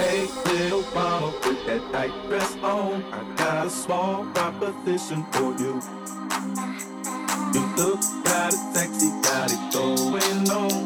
Hey, little mama, put that tight dress on. I got a small proposition for you. You look kind of sexy, got it going on.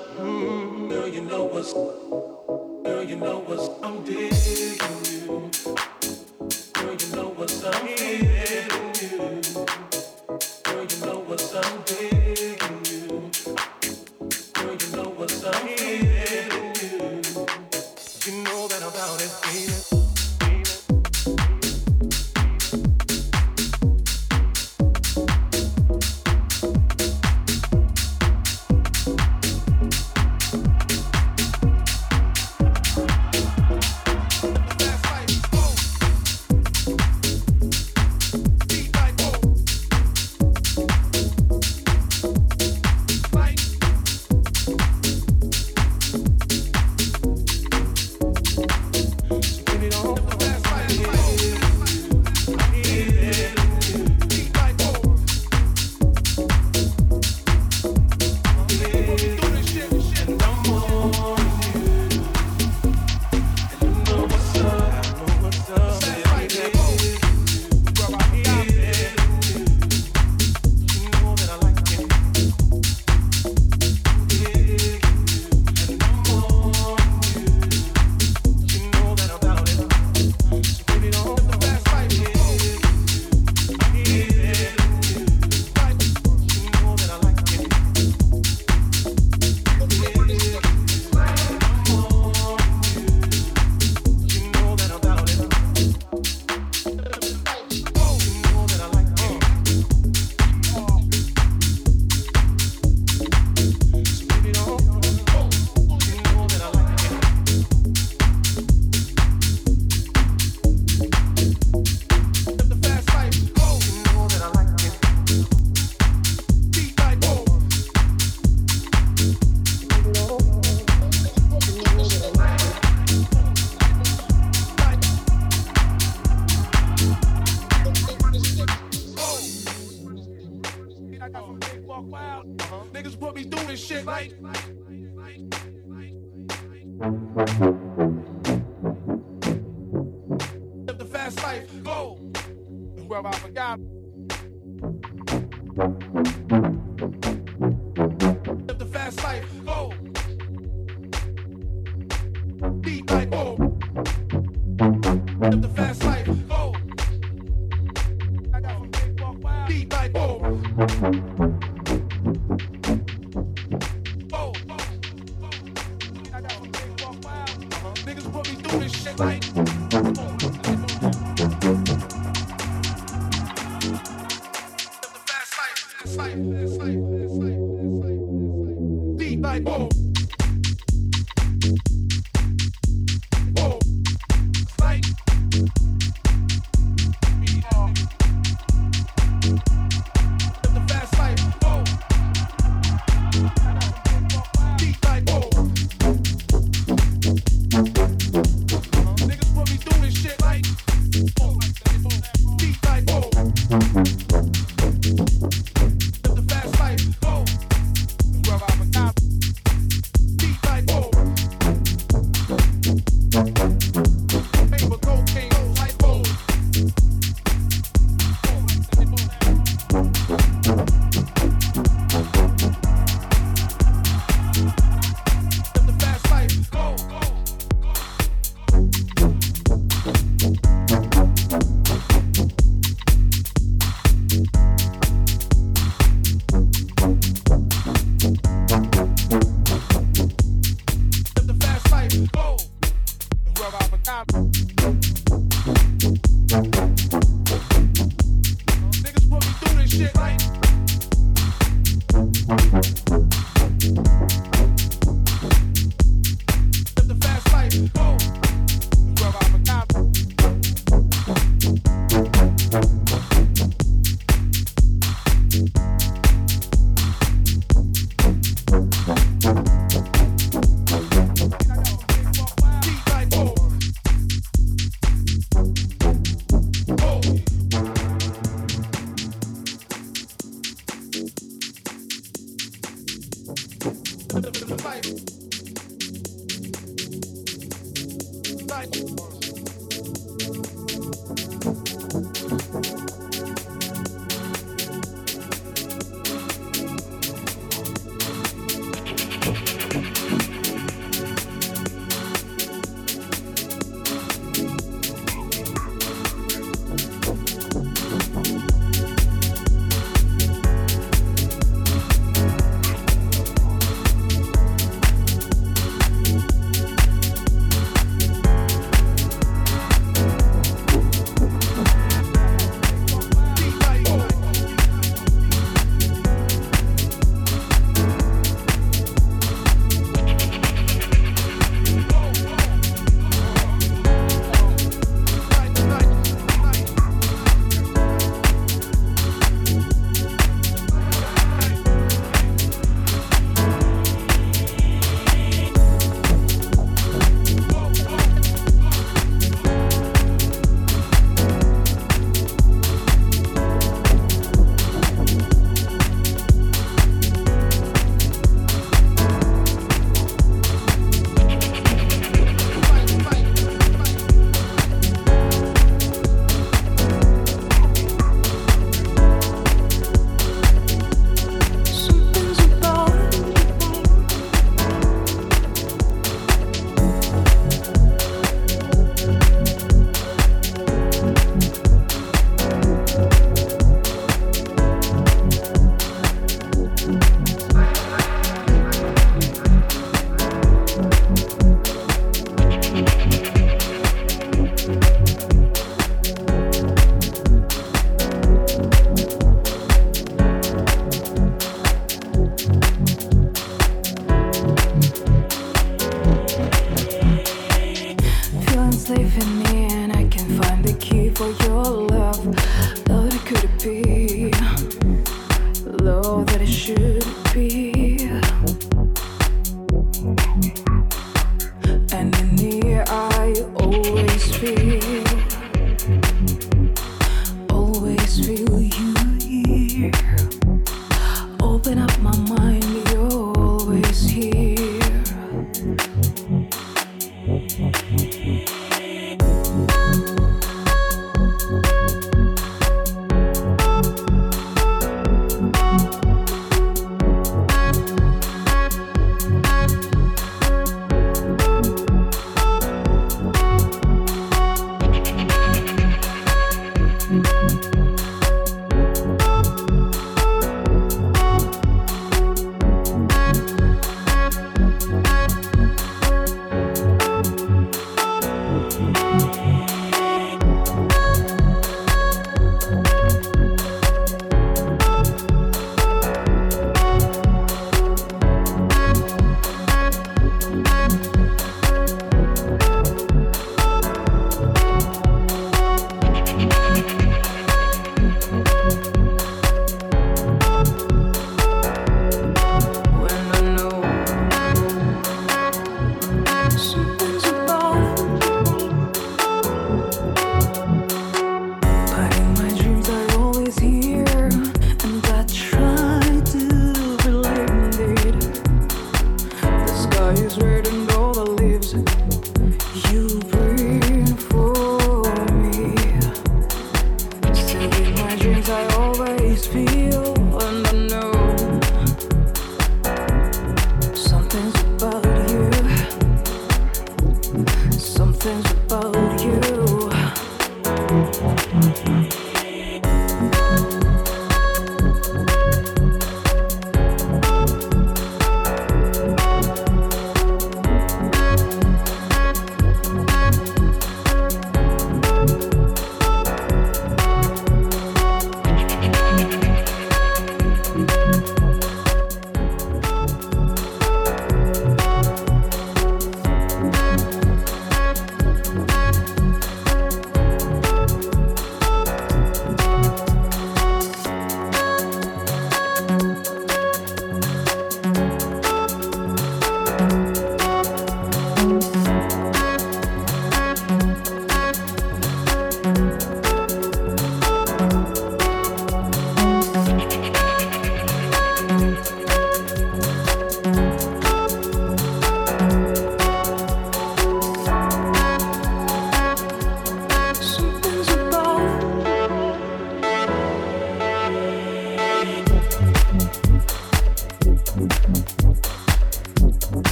up. Mm, girl, you know what's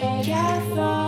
Careful.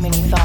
Why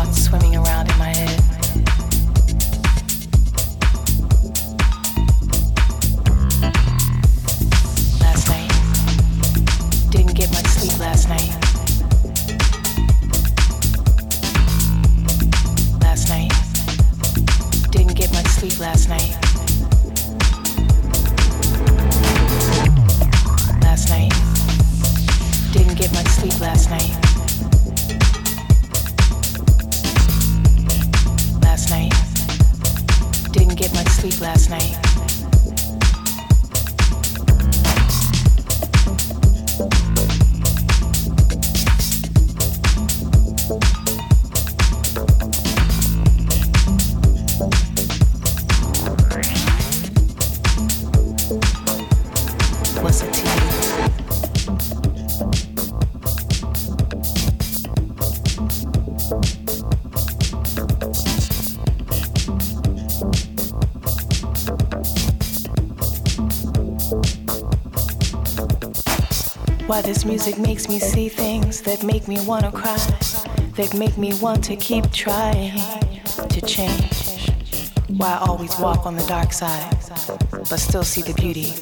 this music makes me see things that make me wanna cry, that make me want to keep trying to change. Why I always walk on the dark side, but still see the beauty.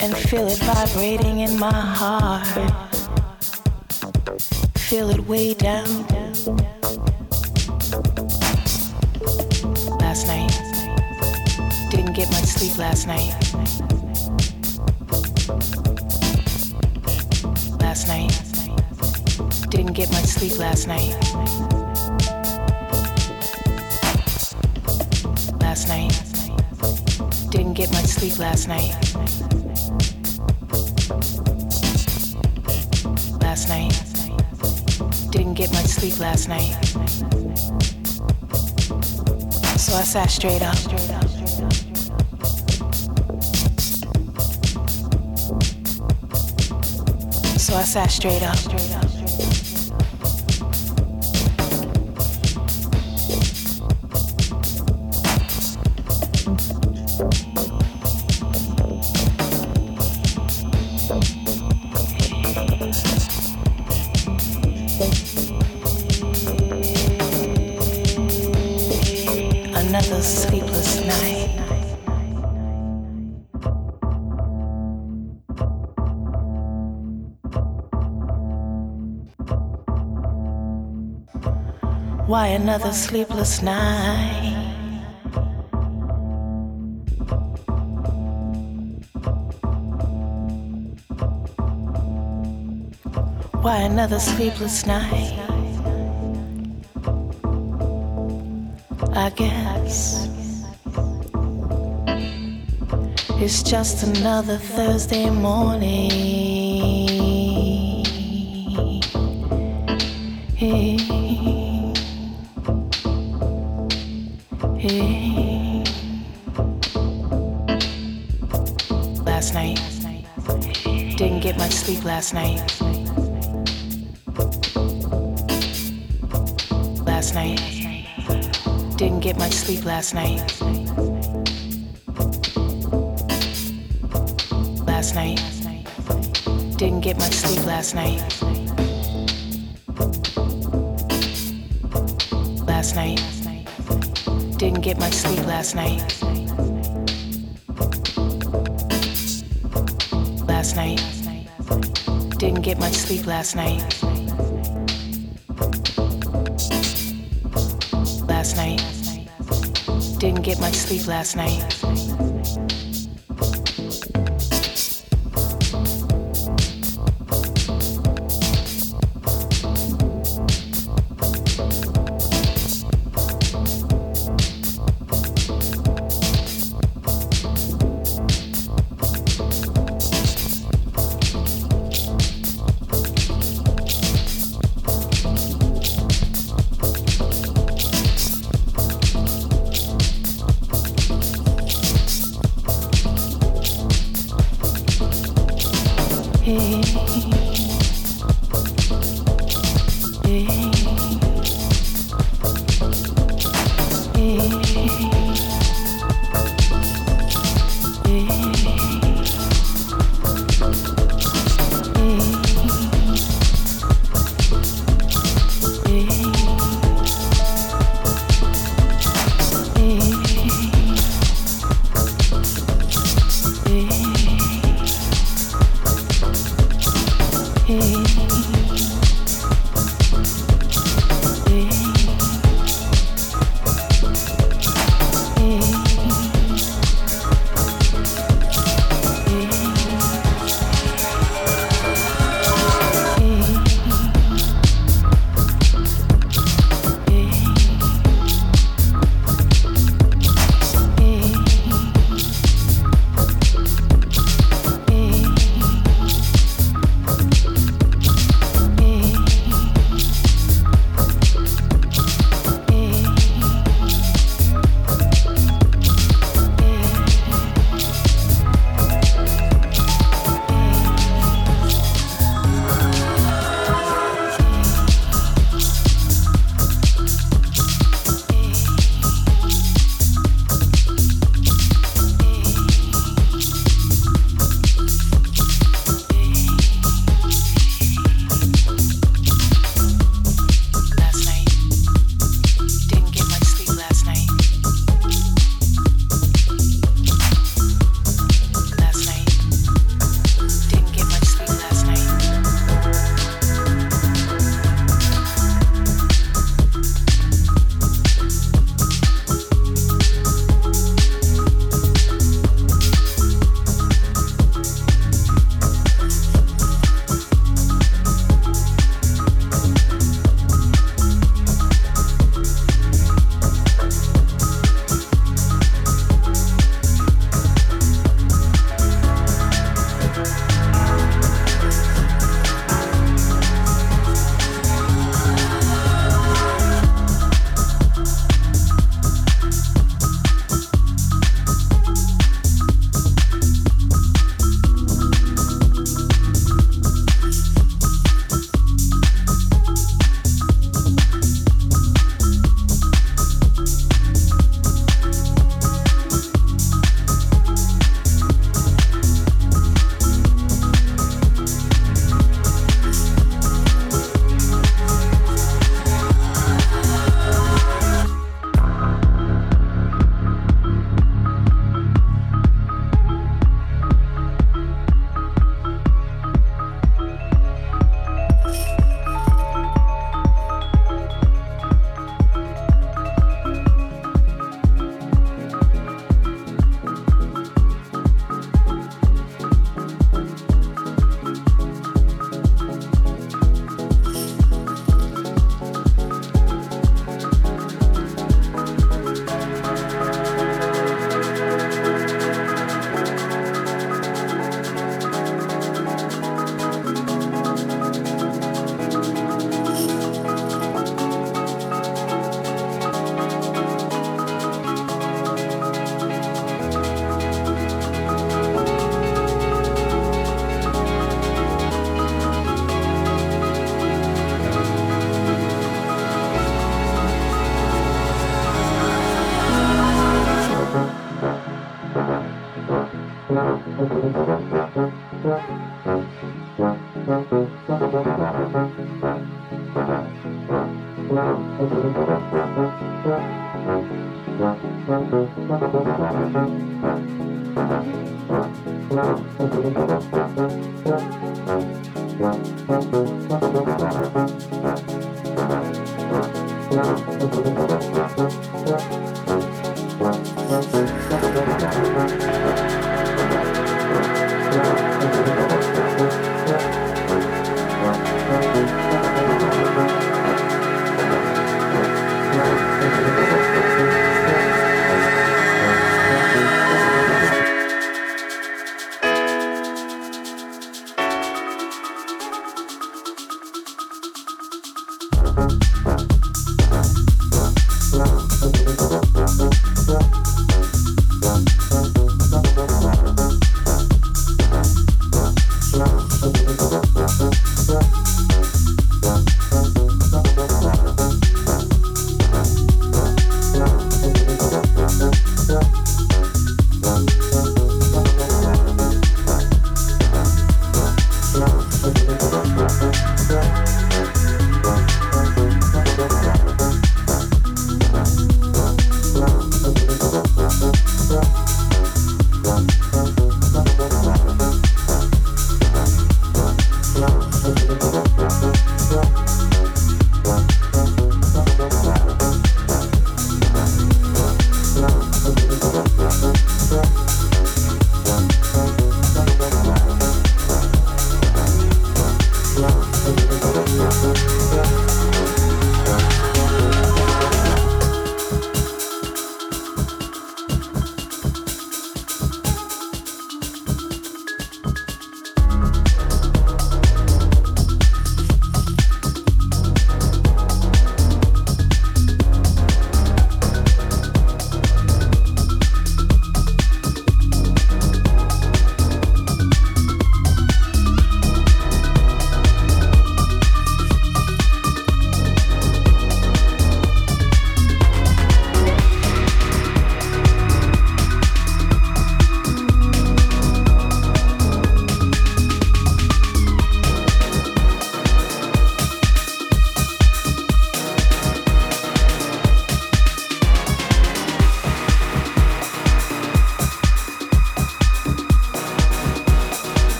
And feel it vibrating in my heart. Feel it way down. Sleep last night. Last night. Didn't get much sleep last night. Last night. Didn't get much sleep last night. Last night. Didn't get much sleep last night. So I sat straight up. so I sat straight up. Another sleepless night? Why another sleepless night? I guess it's just another Thursday morning. Last night. Last night. Didn't get much sleep last night. Last night. Didn't get much sleep last night. Last night. Didn't get much sleep last night. Didn't get much sleep last night.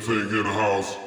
take it house.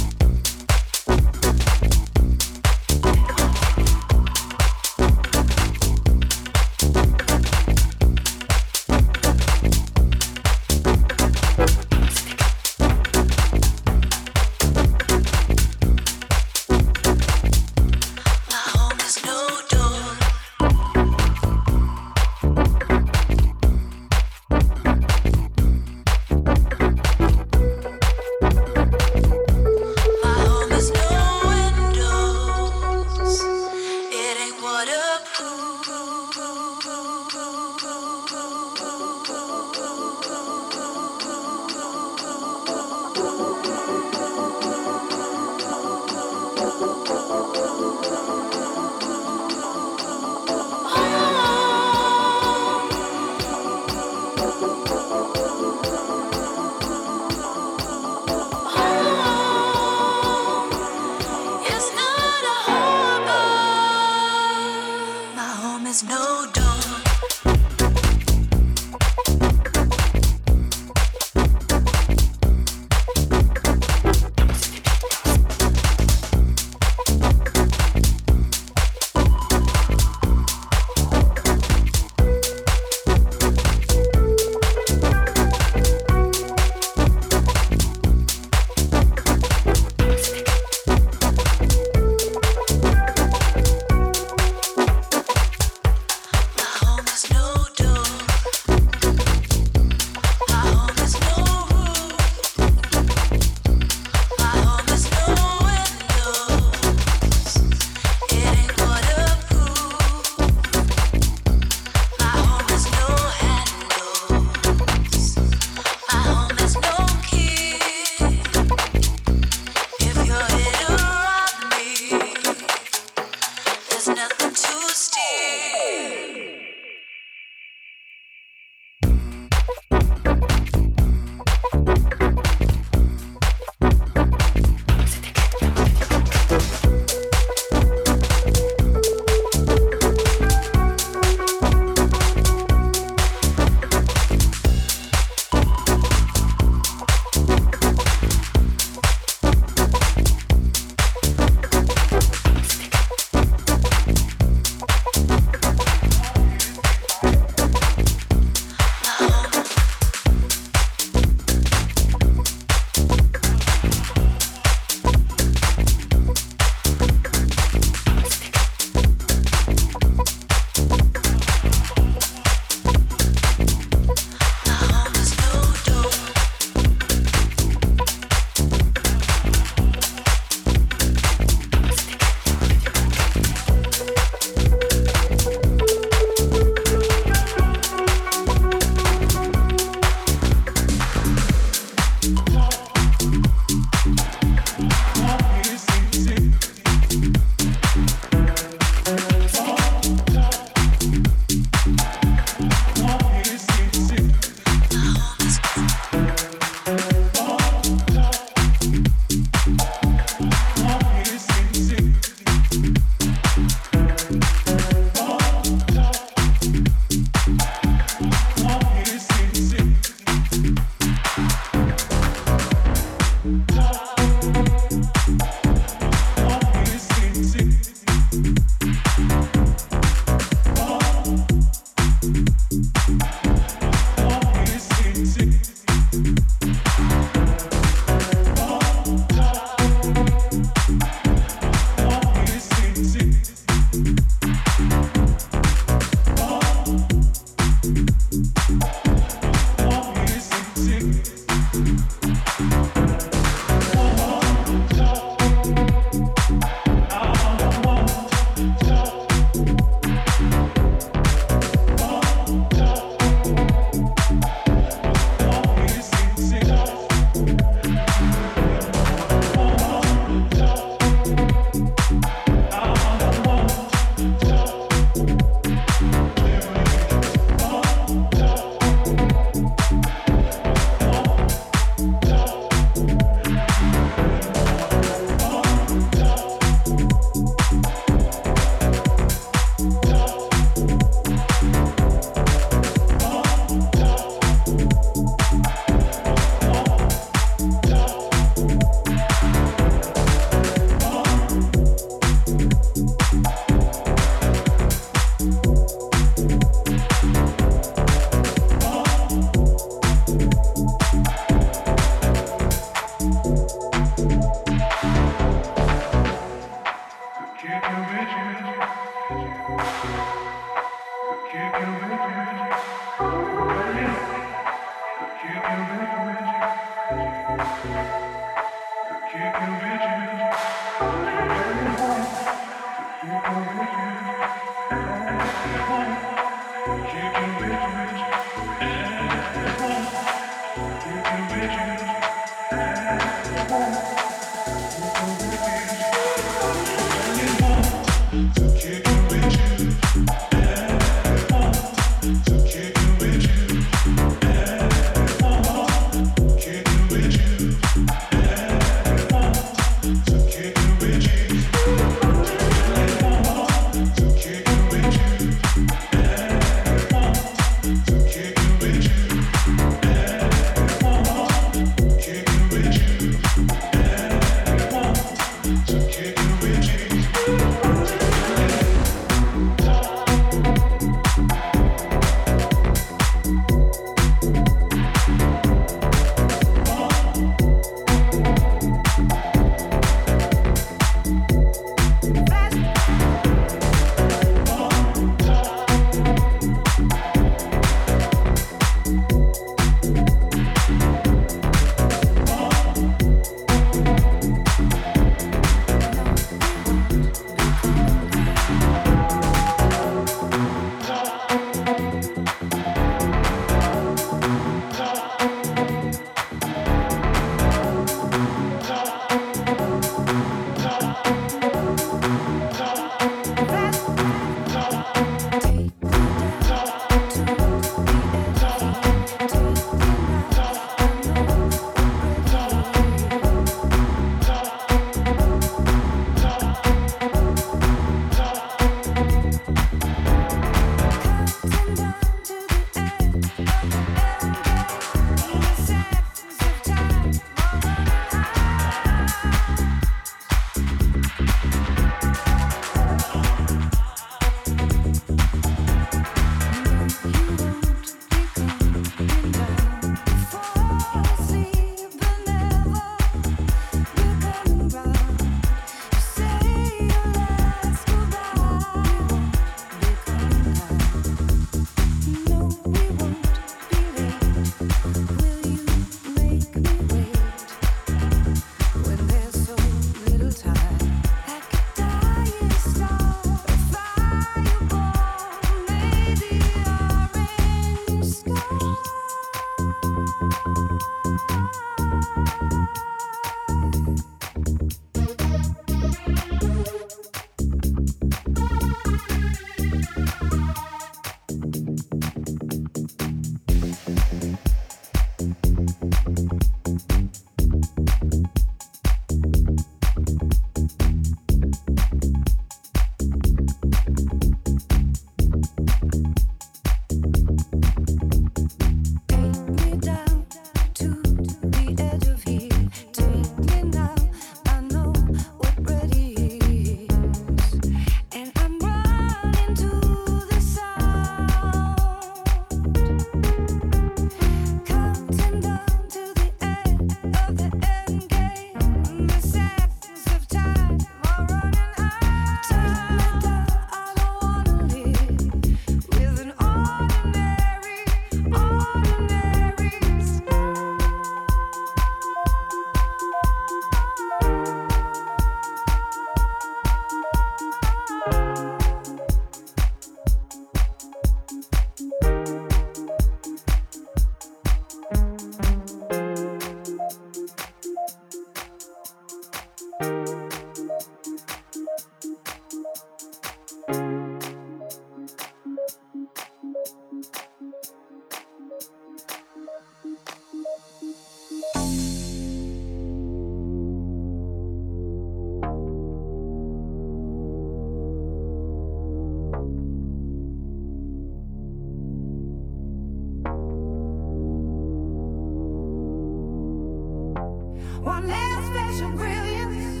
One last flash of brilliance.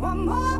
One more.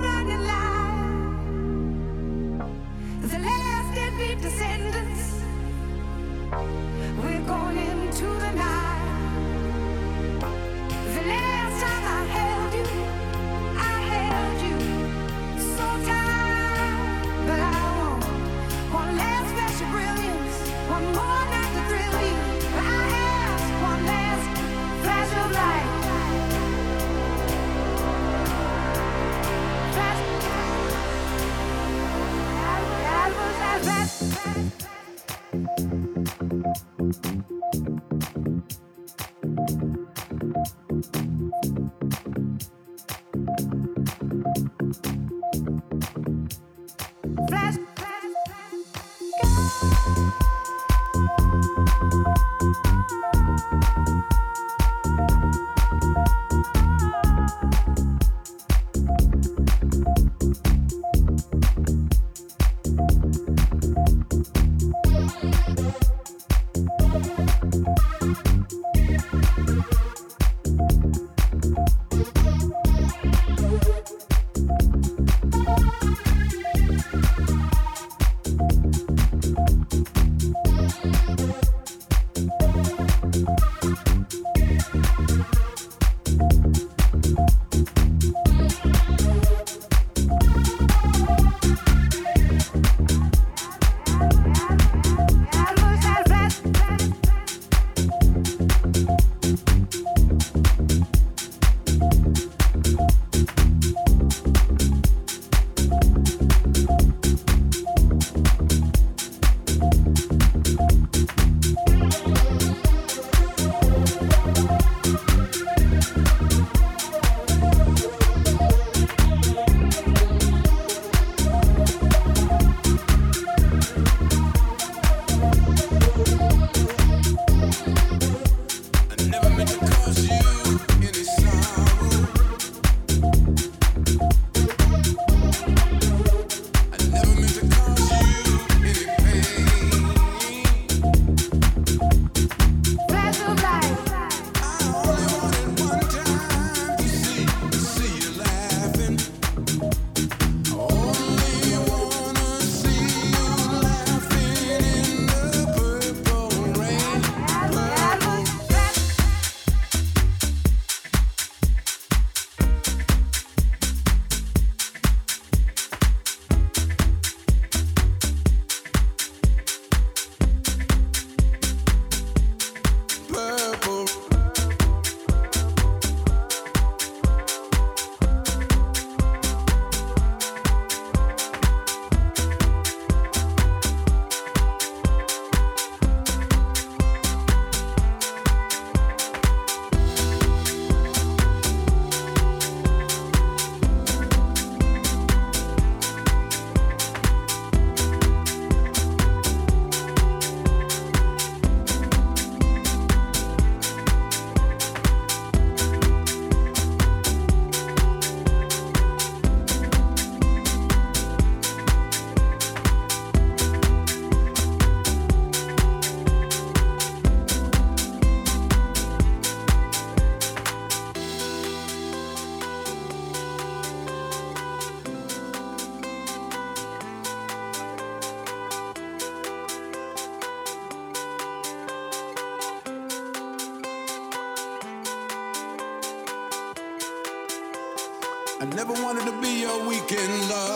Guide to be the weekend rain.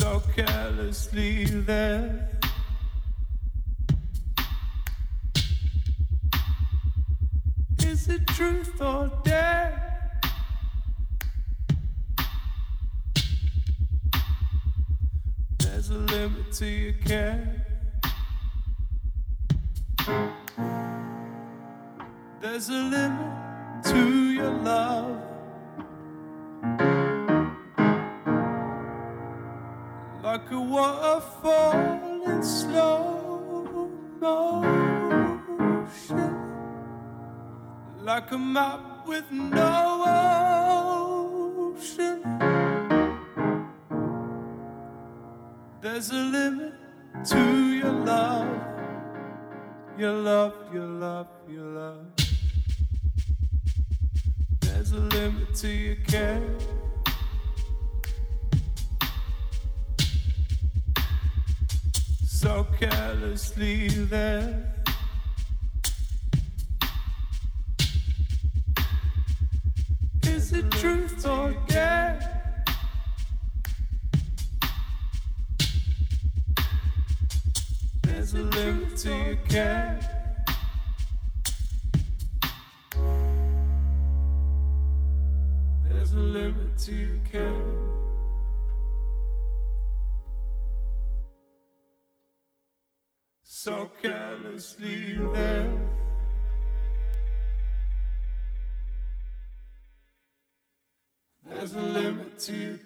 So carelessly there. Is it truth or dare? There's a limit to your care. There's a limit to your love. Like a waterfall in slow motion. Like a map with no ocean. There's a limit to your love. Your love, your love, your love. There's a limit to your care. So carelessly there. Is it truth or dare? There's a limit to your